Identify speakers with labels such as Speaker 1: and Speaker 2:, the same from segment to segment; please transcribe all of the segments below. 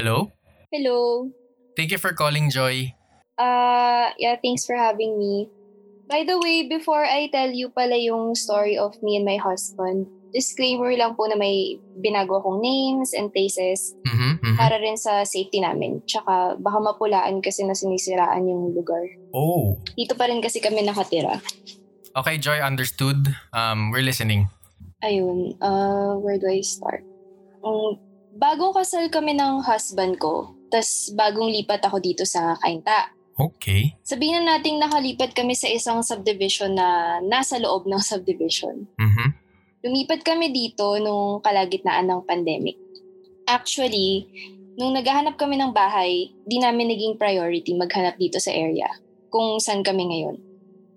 Speaker 1: Hello.
Speaker 2: Thank you for calling, Joy.
Speaker 1: Uh, yeah, thanks for having me. By the way, before I tell you pala yung story of me and my husband, disclaimer lang po na may binago akong names and places
Speaker 2: Mhm, mhm.
Speaker 1: para rin sa safety namin. Tsaka baka mapulaan kasi na sinisiraan yung lugar.
Speaker 2: Oh.
Speaker 1: Dito pa rin kasi kami nakatira.
Speaker 2: Okay, Joy, understood. Um, we're listening.
Speaker 1: Ayun, uh, where do I start? Um, bagong kasal kami ng husband ko, tas bagong lipat ako dito sa Kainta.
Speaker 2: Okay.
Speaker 1: Sabihin na nating nakalipat kami sa isang subdivision na nasa loob ng subdivision.
Speaker 2: Mhm.
Speaker 1: Lumipat kami dito nung kalagitnaan ng pandemic. Actually, nung naghahanap kami ng bahay, di namin naging priority maghanap dito sa area kung saan kami ngayon.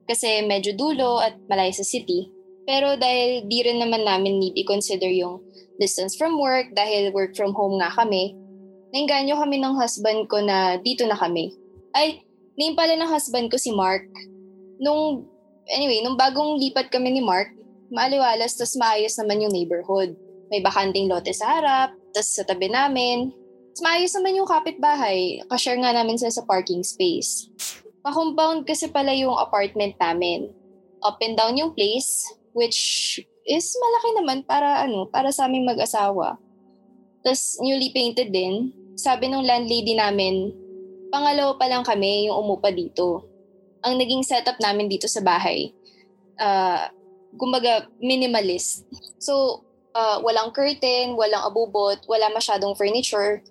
Speaker 1: Kasi medyo dulo at malayo sa city. Pero dahil di rin naman namin need i-consider yung distance from work dahil work from home nga kami, nainganyo kami ng husband ko na dito na kami. Ay, name pala ng husband ko si Mark. Nung, anyway, nung bagong lipat kami ni Mark, maaliwalas, tas maayos naman yung neighborhood. May bakanting lote sa harap, tas sa tabi namin. Tas maayos naman yung kapitbahay. Kashare nga namin sila sa parking space. Pa-compound kasi pala yung apartment namin. Up and down yung place, which is malaki naman para ano, para sa aming mag-asawa. Tas newly painted din. Sabi nung landlady namin, pangalawa pa lang kami yung umupa dito. Ang naging setup namin dito sa bahay, uh, kumbaga minimalist. So, uh, walang curtain, walang abubot, wala masyadong furniture.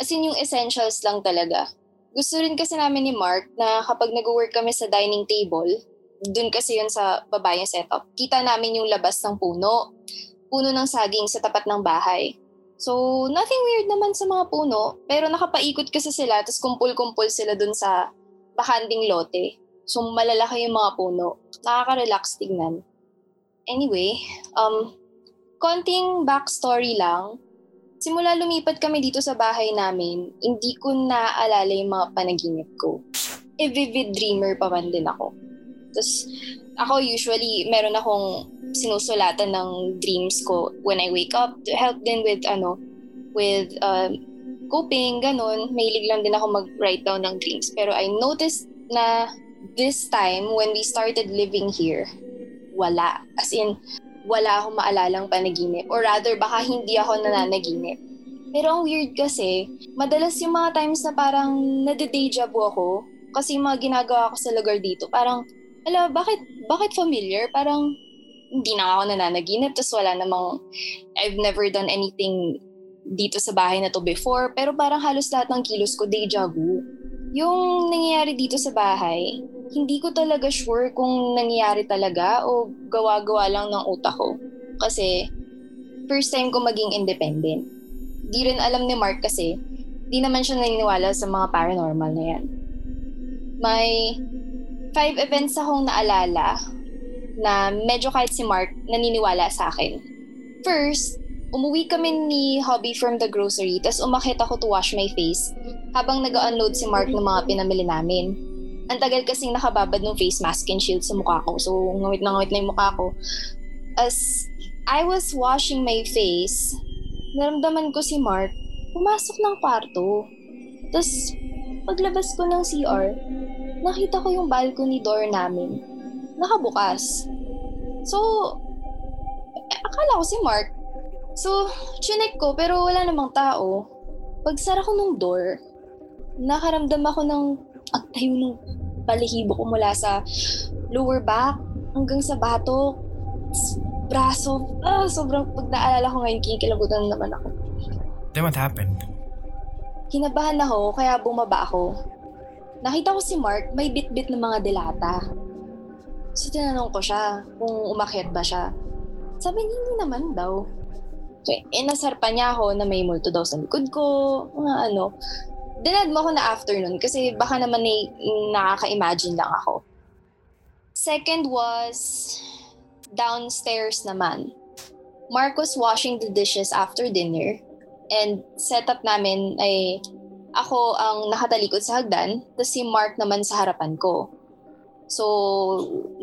Speaker 1: As in yung essentials lang talaga. Gusto rin kasi namin ni Mark na kapag nag-work kami sa dining table, dun kasi yun sa baba setup, kita namin yung labas ng puno. Puno ng saging sa tapat ng bahay. So, nothing weird naman sa mga puno, pero nakapaikot kasi sila, tapos kumpul-kumpul sila dun sa bakanting lote. So, malalaki yung mga puno. Nakaka-relax tingnan. Anyway, um, konting backstory lang. Simula lumipat kami dito sa bahay namin, hindi ko naaalala yung mga panaginip ko. E vivid dreamer pa man din ako. Tapos, ako usually, meron akong sinusulatan ng dreams ko when I wake up to help din with, ano, with uh, coping, ganun. Mahilig lang din ako mag-write down ng dreams. Pero I noticed na this time, when we started living here, wala. As in, wala akong maalalang panaginip. Or rather, baka hindi ako nananaginip. Pero ang weird kasi, madalas yung mga times na parang nade-deja ako kasi yung mga ginagawa ko sa lugar dito, parang, ala, bakit, bakit familiar? Parang, hindi na ako nananaginip, tapos wala namang, I've never done anything dito sa bahay na to before, pero parang halos lahat ng kilos ko, deja vu. Yung nangyayari dito sa bahay, hindi ko talaga sure kung nangyayari talaga o gawa-gawa lang ng utak ko. Kasi, first time ko maging independent. Di rin alam ni Mark kasi, di naman siya naniniwala sa mga paranormal na yan. May five events akong naalala na medyo kahit si Mark naniniwala sa akin. First, umuwi kami ni Hobby from the grocery tapos umakit ako to wash my face habang nag-unload si Mark ng mga pinamili namin. Ang tagal kasing nakababad ng face mask and shield sa mukha ko so ngawit na ngawit na yung mukha ko. As I was washing my face, naramdaman ko si Mark pumasok ng kwarto. Tapos paglabas ko ng CR, nakita ko yung balcony door namin. Nakabukas. So, eh, akala ko si Mark. So, chinek ko pero wala namang tao. Pagsara ko ng door, nakaramdam ako ng ang tayo ng balihibo ko mula sa lower back hanggang sa batok, braso. Ah, sobrang pag naalala ko ngayon, kinikilabutan naman ako.
Speaker 2: Then what happened?
Speaker 1: Kinabahan ako kaya bumaba ako. Nakita ko si Mark may bit-bit ng mga delata. So tinanong ko siya kung umakyat ba siya. Sabi niya hindi naman daw. So inasar pa niya ako na may multo daw sa likod ko, mga ano. Dinad mo ako na afternoon kasi baka naman na, nakaka-imagine lang ako. Second was downstairs naman. Mark was washing the dishes after dinner and setup namin ay ako ang nakatalikod sa hagdan, tapos si Mark naman sa harapan ko. So,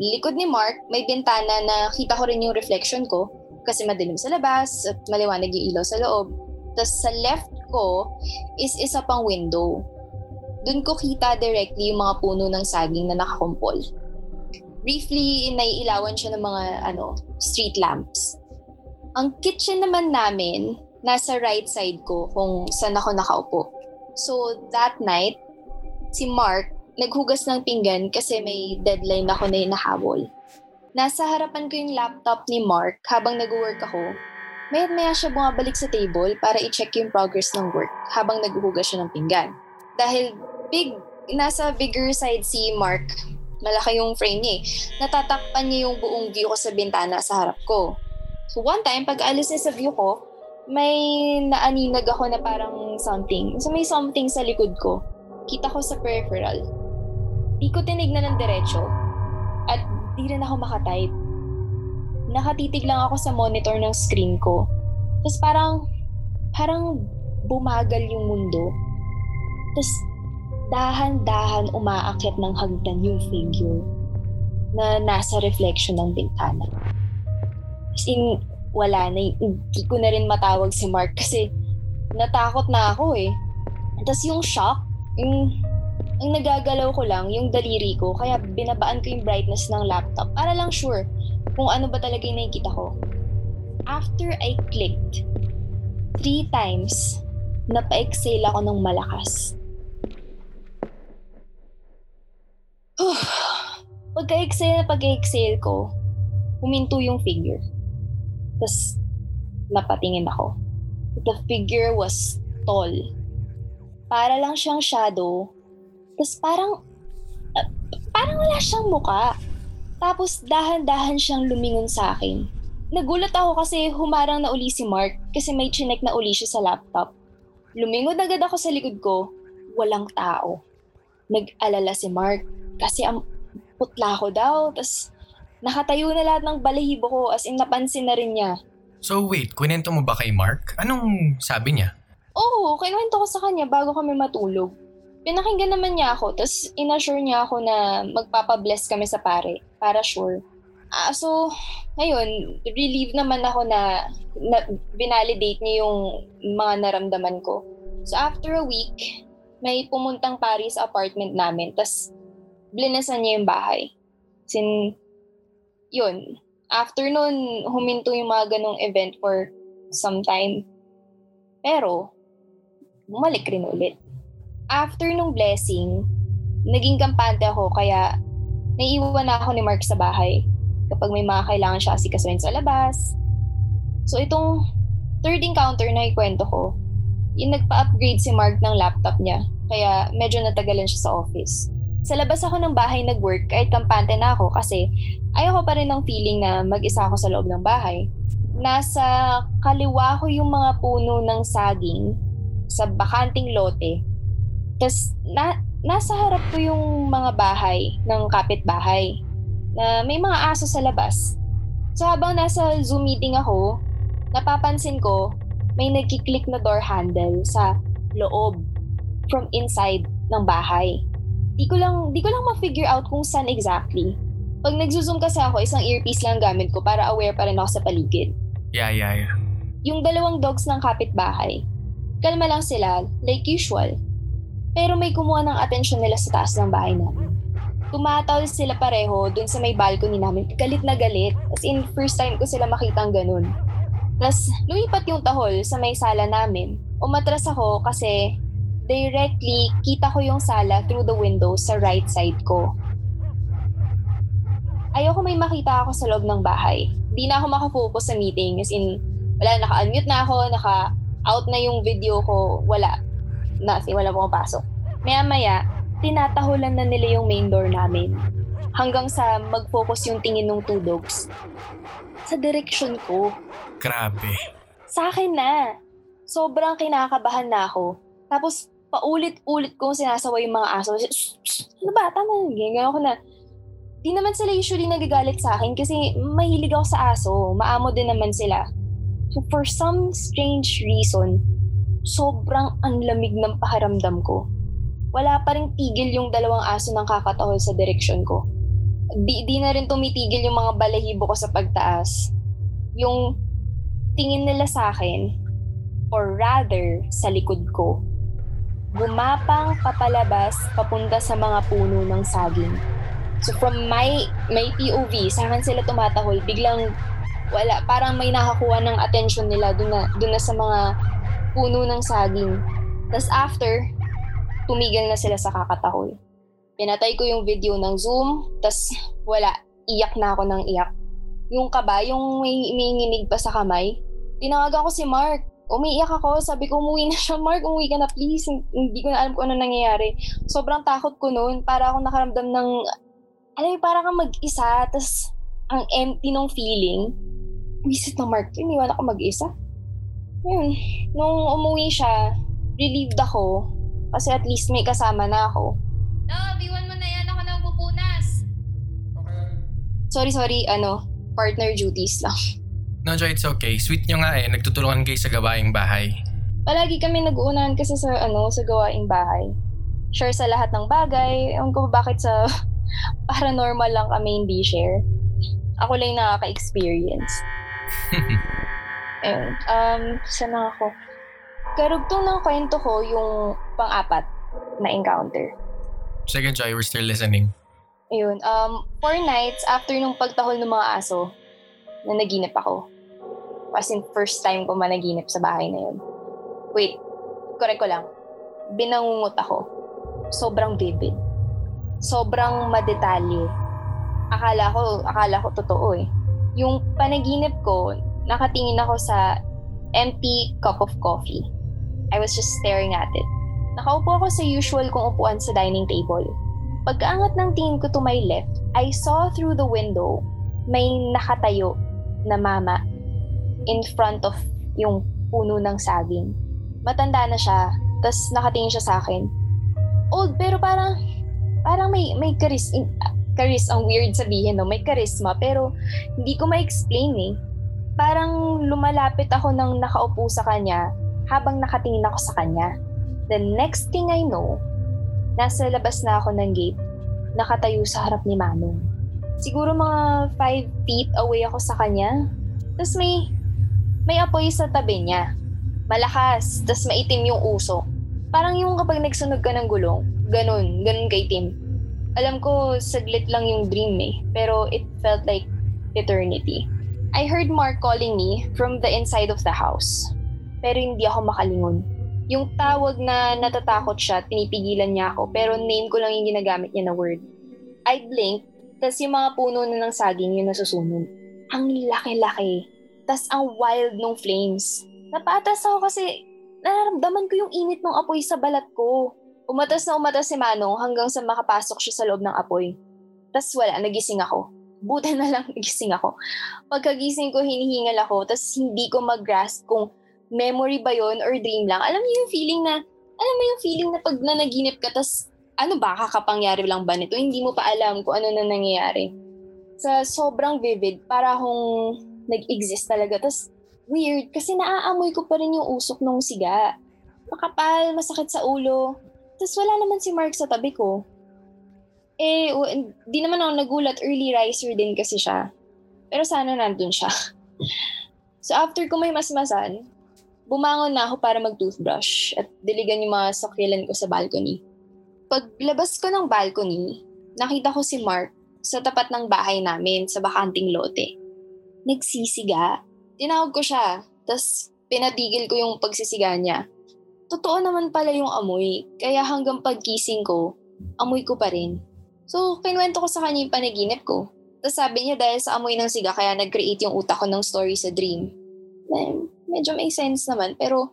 Speaker 1: likod ni Mark, may bintana na kita ko rin yung reflection ko kasi madilim sa labas at maliwanag yung ilaw sa loob. Tapos sa left ko is isa pang window. Doon ko kita directly yung mga puno ng saging na nakakumpol. Briefly, naiilawan siya ng mga ano, street lamps. Ang kitchen naman namin, nasa right side ko kung saan ako nakaupo. So that night, si Mark naghugas ng pinggan kasi may deadline ako na hinahabol. Nasa harapan ko yung laptop ni Mark habang nag-work ako. Mayat maya siya bumabalik sa table para i-check yung progress ng work habang naghuhugas siya ng pinggan. Dahil big, nasa bigger side si Mark, malaki yung frame niya eh. Natatakpan niya yung buong view ko sa bintana sa harap ko. So one time, pag alis niya sa view ko, may naaninag ako na parang something. So may something sa likod ko. Kita ko sa peripheral. Di ko tinignan ng diretso. At di rin ako makatype. Nakatitig lang ako sa monitor ng screen ko. Tapos parang, parang bumagal yung mundo. Tapos dahan-dahan umaakyat ng hagdan yung figure na nasa reflection ng bintana. As in, wala na, hindi ko na rin matawag si Mark kasi natakot na ako eh. Tapos yung shock, yung ang nagagalaw ko lang yung daliri ko kaya binabaan ko yung brightness ng laptop para lang sure kung ano ba talaga yung nakikita ko. After I clicked, three times, napa-exhale ako ng malakas. Pagka-exhale na pagka-exhale ko, huminto yung figure. Tapos, napatingin ako. The figure was tall. Para lang siyang shadow tapos parang, uh, parang wala siyang muka. Tapos dahan-dahan siyang lumingon sa akin. Nagulat ako kasi humarang na uli si Mark kasi may chinek na uli siya sa laptop. Lumingon agad ako sa likod ko, walang tao. Nag-alala si Mark kasi ang putla ko daw. Tapos nakatayo na lahat ng balahibo ko as in napansin na rin niya.
Speaker 2: So wait, kunento mo ba kay Mark? Anong sabi niya?
Speaker 1: Oo, kinuwento ko sa kanya bago kami matulog pinakinggan naman niya ako, tapos inassure niya ako na magpapabless kami sa pare, para sure. Ah, so, ngayon, relieved naman ako na, na binalidate niya yung mga naramdaman ko. So, after a week, may pumuntang pari sa apartment namin, tapos blinasan niya yung bahay. Sin, yun, after nun, huminto yung mga ganong event for some time. Pero, bumalik rin ulit after nung blessing, naging kampante ako kaya naiiwan na ako ni Mark sa bahay kapag may mga kailangan siya asikasuhin sa labas. So itong third encounter na ikwento ko, yung nagpa-upgrade si Mark ng laptop niya kaya medyo natagalan siya sa office. Sa labas ako ng bahay nag-work kahit kampante na ako kasi ayoko pa rin ng feeling na mag-isa ako sa loob ng bahay. Nasa kaliwa ko yung mga puno ng saging sa bakanting lote tapos, na, nasa harap ko yung mga bahay ng kapitbahay na may mga aso sa labas. So habang nasa Zoom meeting ako, napapansin ko may nagkiklik na door handle sa loob from inside ng bahay. Di ko lang, di ko lang ma-figure out kung saan exactly. Pag nagzo-zoom kasi ako, isang earpiece lang gamit ko para aware pa rin ako sa paligid.
Speaker 2: Yeah, yeah, yeah.
Speaker 1: Yung dalawang dogs ng kapitbahay, kalma lang sila, like usual. Pero may kumuha ng atensyon nila sa taas ng bahay namin. Tumataw sila pareho dun sa may balcony namin. Galit na galit. As in, first time ko sila makitang ganun. Tapos, lumipat yung tahol sa may sala namin. Umatras ako kasi directly kita ko yung sala through the window sa right side ko. Ayoko may makita ako sa loob ng bahay. Di na ako makafocus sa meeting. As in, wala, naka-unmute na ako, naka-out na yung video ko, wala na kasi wala pumapasok. Maya-maya, tinatahulan na nila yung main door namin. Hanggang sa mag-focus yung tingin ng two dogs. Sa direction ko.
Speaker 2: Grabe.
Speaker 1: Sa akin na. Sobrang kinakabahan na ako. Tapos, paulit-ulit kong sinasaway yung mga aso. Ano ba? Tama na. Ganyan ako na. Di naman sila usually nagagalit sa akin kasi mahilig ako sa aso. Maamo din naman sila. So for some strange reason, sobrang anlamig ng pakiramdam ko. Wala pa rin tigil yung dalawang aso ng kakatahol sa direksyon ko. Di, di na rin tumitigil yung mga balahibo ko sa pagtaas. Yung tingin nila sa akin, or rather sa likod ko. Gumapang papalabas papunta sa mga puno ng saging. So from my, my POV, sa akin sila tumatahol, biglang wala, parang may nakakuha ng attention nila dun na, dun na sa mga puno ng saging. Tapos after, tumigil na sila sa kakatahol. Pinatay ko yung video ng Zoom, tas wala, iyak na ako ng iyak. Yung kaba, yung may, may pa sa kamay, tinawagan ko si Mark umiiyak ako. Sabi ko, umuwi na siya. Mark, umuwi ka na please. Hindi ko na alam kung ano nangyayari. Sobrang takot ko noon. Para akong nakaramdam ng, alam mo, para kang mag-isa. Tapos, ang empty ng feeling. Visit ng Mark, iniwan ako mag-isa. Yun. Nung umuwi siya, relieved ako. Kasi at least may kasama na ako.
Speaker 3: Love, iwan mo na yan. Ako na pupunas.
Speaker 1: Sorry, sorry. Ano, partner duties lang.
Speaker 2: No, Joy, it's okay. Sweet nyo nga eh. Nagtutulungan kayo sa gawaing bahay.
Speaker 1: Palagi kami nag-uunahan kasi sa ano sa gawaing bahay. Share sa lahat ng bagay. Ewan ko ba bakit sa paranormal lang kami hindi share. Ako lang yung nakaka-experience. Ayun. Um, saan na ako? Karugtong ng kwento ko yung pang-apat na encounter.
Speaker 2: Sige, Joy, we're still listening.
Speaker 1: Ayun. Um, four nights after nung pagtahol ng mga aso, na naginip ako. As in, first time ko managinip sa bahay na yun. Wait, correct ko lang. Binangungot ako. Sobrang vivid. Sobrang madetalye. Akala ko, akala ko totoo eh. Yung panaginip ko, nakatingin ako sa empty cup of coffee. I was just staring at it. Nakaupo ako sa usual kong upuan sa dining table. Pagkaangat ng tingin ko to my left, I saw through the window may nakatayo na mama in front of yung puno ng saging. Matanda na siya, tapos nakatingin siya sa akin. Old, pero parang, parang may, may charis, charis, ang weird sabihin, no? May charisma, pero hindi ko ma-explain eh. Parang lumalapit ako nang nakaupo sa kanya habang nakatingin ako sa kanya. The next thing I know, nasa labas na ako ng gate, nakatayo sa harap ni Manong. Siguro mga 5 feet away ako sa kanya. Tapos may, may apoy sa tabi niya. Malakas, tapos maitim yung usok. Parang yung kapag nagsunog ka ng gulong, ganun, ganun kay Tim. Alam ko, saglit lang yung dream eh, pero it felt like eternity. I heard Mark calling me from the inside of the house. Pero hindi ako makalingon. Yung tawag na natatakot siya, pinipigilan niya ako, pero name ko lang yung ginagamit niya na word. I blinked, tas yung mga puno na ng saging yung nasusunod. Ang laki-laki. Tas ang wild nung flames. Napaatas ako kasi nararamdaman ko yung init ng apoy sa balat ko. Umatas na umatas si Manong hanggang sa makapasok siya sa loob ng apoy. Tas wala, nagising ako. Buti na lang nagising ako. Pagkagising ko, hinihingal ako, tas hindi ko mag-grasp kung memory ba yon or dream lang. Alam niyo yung feeling na, alam mo yung feeling na pag nanaginip ka, tas ano ba, kakapangyari lang ba nito? Hindi mo pa alam kung ano na nangyayari. Sa sobrang vivid, para akong nag-exist talaga. Tas weird, kasi naaamoy ko pa rin yung usok ng siga. Makapal, masakit sa ulo. Tas wala naman si Mark sa tabi ko. Eh, di naman ako nagulat, early riser din kasi siya. Pero sana nandun siya. so after ko may masmasan, bumangon na ako para mag-toothbrush at diligan yung mga sakyalan ko sa balcony. Paglabas ko ng balcony, nakita ko si Mark sa tapat ng bahay namin sa bakanting lote. Nagsisiga. Tinawag ko siya, tas pinatigil ko yung pagsisiga niya. Totoo naman pala yung amoy, kaya hanggang pagkising ko, amoy ko pa rin. So, kinuwento ko sa kanya yung panaginip ko. Tapos sabi niya dahil sa amoy ng siga kaya nag-create yung utak ko ng story sa dream. Medyo may sense naman pero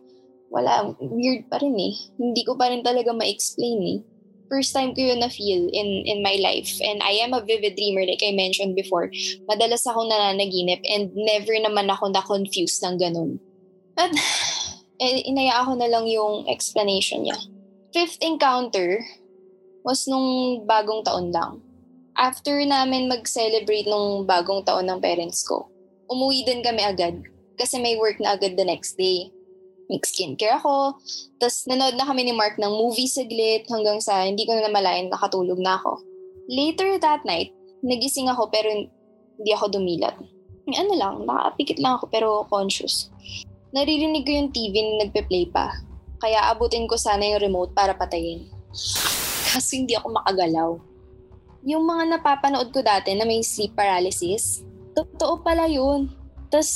Speaker 1: wala, weird pa rin eh. Hindi ko pa rin talaga ma-explain eh. First time ko yun na-feel in, in my life. And I am a vivid dreamer like I mentioned before. Madalas akong nananaginip and never naman ako na-confused ng ganun. At eh, inaya ako na lang yung explanation niya. Fifth encounter was nung bagong taon lang. After namin mag-celebrate nung bagong taon ng parents ko, umuwi din kami agad kasi may work na agad the next day. Mag-skincare ako. Tapos nanood na kami ni Mark ng movie saglit hanggang sa hindi ko na namalayan nakatulog na ako. Later that night, nagising ako pero hindi ako dumilat. Ano lang, nakapikit lang ako pero conscious. Naririnig ko yung TV na nagpe-play pa. Kaya abutin ko sana yung remote para patayin. Kaso hindi ako makagalaw. Yung mga napapanood ko dati na may sleep paralysis, totoo pala yun. Tapos,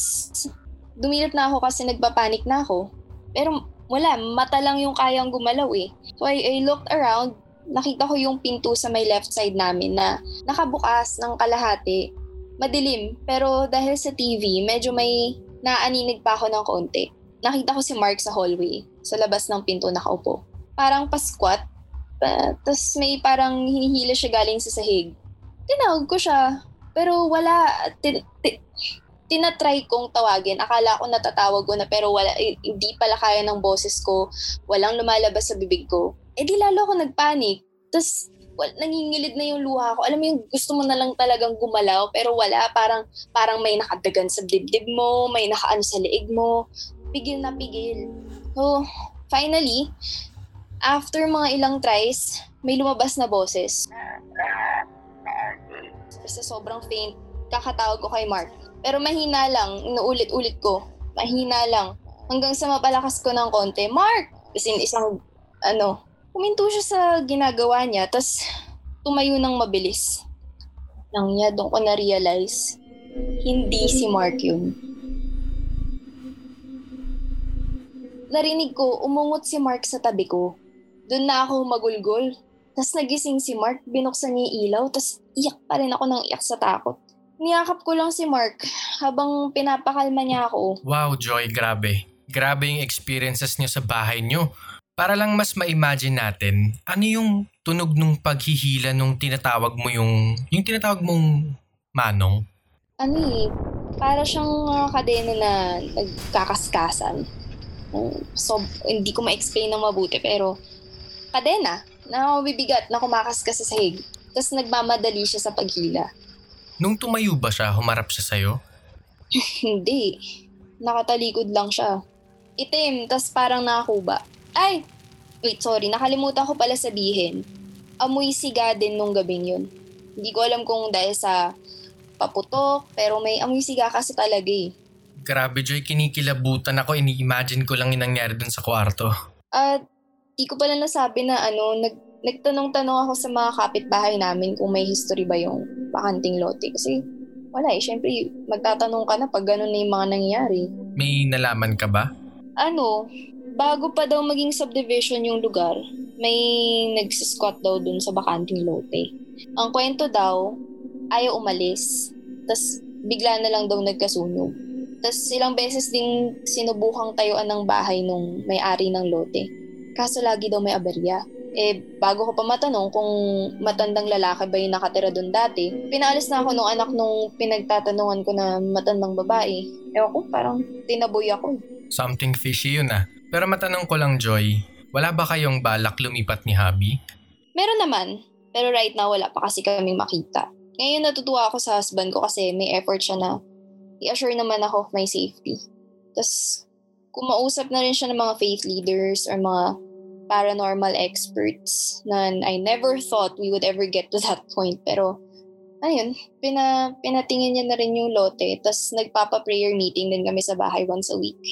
Speaker 1: dumilip na ako kasi nagpapanik na ako. Pero wala, mata lang yung kayang gumalaw eh. So I, I looked around, nakita ko yung pinto sa may left side namin na nakabukas ng kalahati. Madilim, pero dahil sa TV, medyo may naaninig pa ako ng konti. Nakita ko si Mark sa hallway, sa labas ng pinto nakaupo. Parang pa-squat, pa, tapos may parang hinihila siya galing sa sahig. Tinawag ko siya, pero wala, tinatry kong tawagin. Akala ko natatawag ko na pero wala, hindi pala kaya ng boses ko. Walang lumalabas sa bibig ko. Eh di lalo ako nagpanik. Tapos well, nangingilid na yung luha ko. Alam mo yung gusto mo na lang talagang gumalaw pero wala. Parang, parang may nakadagan sa dibdib mo, may nakaano sa leeg mo. Pigil na pigil. So, finally, after mga ilang tries, may lumabas na boses. Basta sobrang faint, kakatawag ko kay Mark. Pero mahina lang, inuulit-ulit ko. Mahina lang. Hanggang sa mapalakas ko ng konti, Mark! Kasi isang, ano, Huminto siya sa ginagawa niya, tas tumayo ng mabilis. Nang niya, doon ko na-realize, hindi si Mark yun. Narinig ko, umungot si Mark sa tabi ko. Doon na ako magulgol. Tas nagising si Mark, binuksan niya yung ilaw, tas iyak pa rin ako ng iyak sa takot. Niyakap ko lang si Mark habang pinapakalma niya ako.
Speaker 2: Wow, Joy, grabe. Grabe yung experiences niyo sa bahay niyo. Para lang mas ma-imagine natin, ano yung tunog nung paghihila nung tinatawag mo yung, yung tinatawag mong manong?
Speaker 1: Ano eh, para siyang mga kadena na nagkakaskasan. So, hindi ko ma-explain ng mabuti, pero kadena na mabibigat na kumakaskas sa sahig. Tapos nagmamadali siya sa paghila.
Speaker 2: Nung tumayo ba siya, humarap siya sa'yo?
Speaker 1: Hindi. Nakatalikod lang siya. Itim, tas parang nakakuba. Ay! Wait, sorry. Nakalimutan ko pala sabihin. Amoy siga din nung gabing yun. Hindi ko alam kung dahil sa paputok, pero may amoy siga kasi talaga eh.
Speaker 2: Grabe, Joy. Kinikilabutan ako. Ini-imagine ko lang yung nangyari dun sa kwarto.
Speaker 1: At di ko pala nasabi na ano, nag, nagtanong-tanong ako sa mga kapitbahay namin kung may history ba yung bakanting lote. Kasi wala eh. Siyempre, magtatanong ka na pag ganun na yung mga nangyayari.
Speaker 2: May nalaman ka ba?
Speaker 1: Ano, bago pa daw maging subdivision yung lugar, may nagsisquat daw dun sa bakanting lote. Ang kwento daw, ayaw umalis. Tapos bigla na lang daw nagkasunog. Tapos ilang beses ding sinubukang tayuan ng bahay nung may-ari ng lote. Kaso lagi daw may aberya. Eh, bago ko pa matanong kung matandang lalaki ba yung nakatira doon dati, pinaalis na ako nung anak nung pinagtatanungan ko na matandang babae. Ewan ko, parang tinaboy ako.
Speaker 2: Something fishy yun ah. Pero matanong ko lang, Joy, wala ba kayong balak lumipat ni Habi?
Speaker 1: Meron naman, pero right now wala pa kasi kaming makita. Ngayon natutuwa ako sa husband ko kasi may effort siya na i-assure naman ako of my safety. Tapos, kumausap na rin siya ng mga faith leaders or mga paranormal experts na I never thought we would ever get to that point. Pero, ayun, pina, pinatingin niya na rin yung lote. Tapos, nagpapa-prayer meeting din kami sa bahay once a week.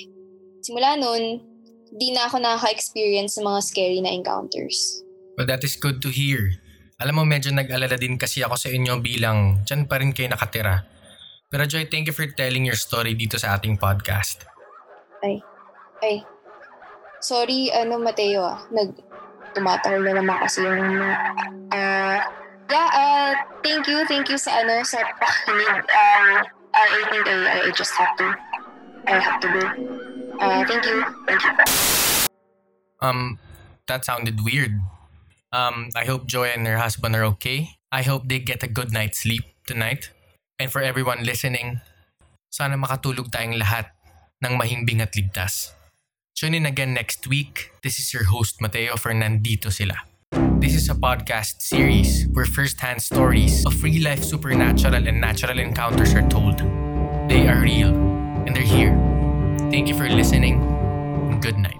Speaker 1: Simula nun, di na ako nakaka-experience ng mga scary na encounters.
Speaker 2: Well, that is good to hear. Alam mo, medyo nag-alala din kasi ako sa inyo bilang dyan pa rin kayo nakatira. Pero Joy, thank you for telling your story dito sa ating podcast.
Speaker 1: Ay, ay. Sorry, ano Mateo ah. Nag, tumatagal na naman kasi yung, uh, yeah, uh, thank you, thank you sa ano, sa pakinig. Uh, I think I, I just have to, I have to go. Uh, thank you. Thank you.
Speaker 2: Um, that sounded weird. Um, I hope Joy and her husband are okay. I hope they get a good night's sleep tonight. And for everyone listening, sana makatulog tayong lahat ng mahimbing at ligtas. Tune in again next week. This is your host Mateo for Nandito Sila. This is a podcast series where first-hand stories of real-life supernatural and natural encounters are told. They are real and they're here. Thank you for listening and good night.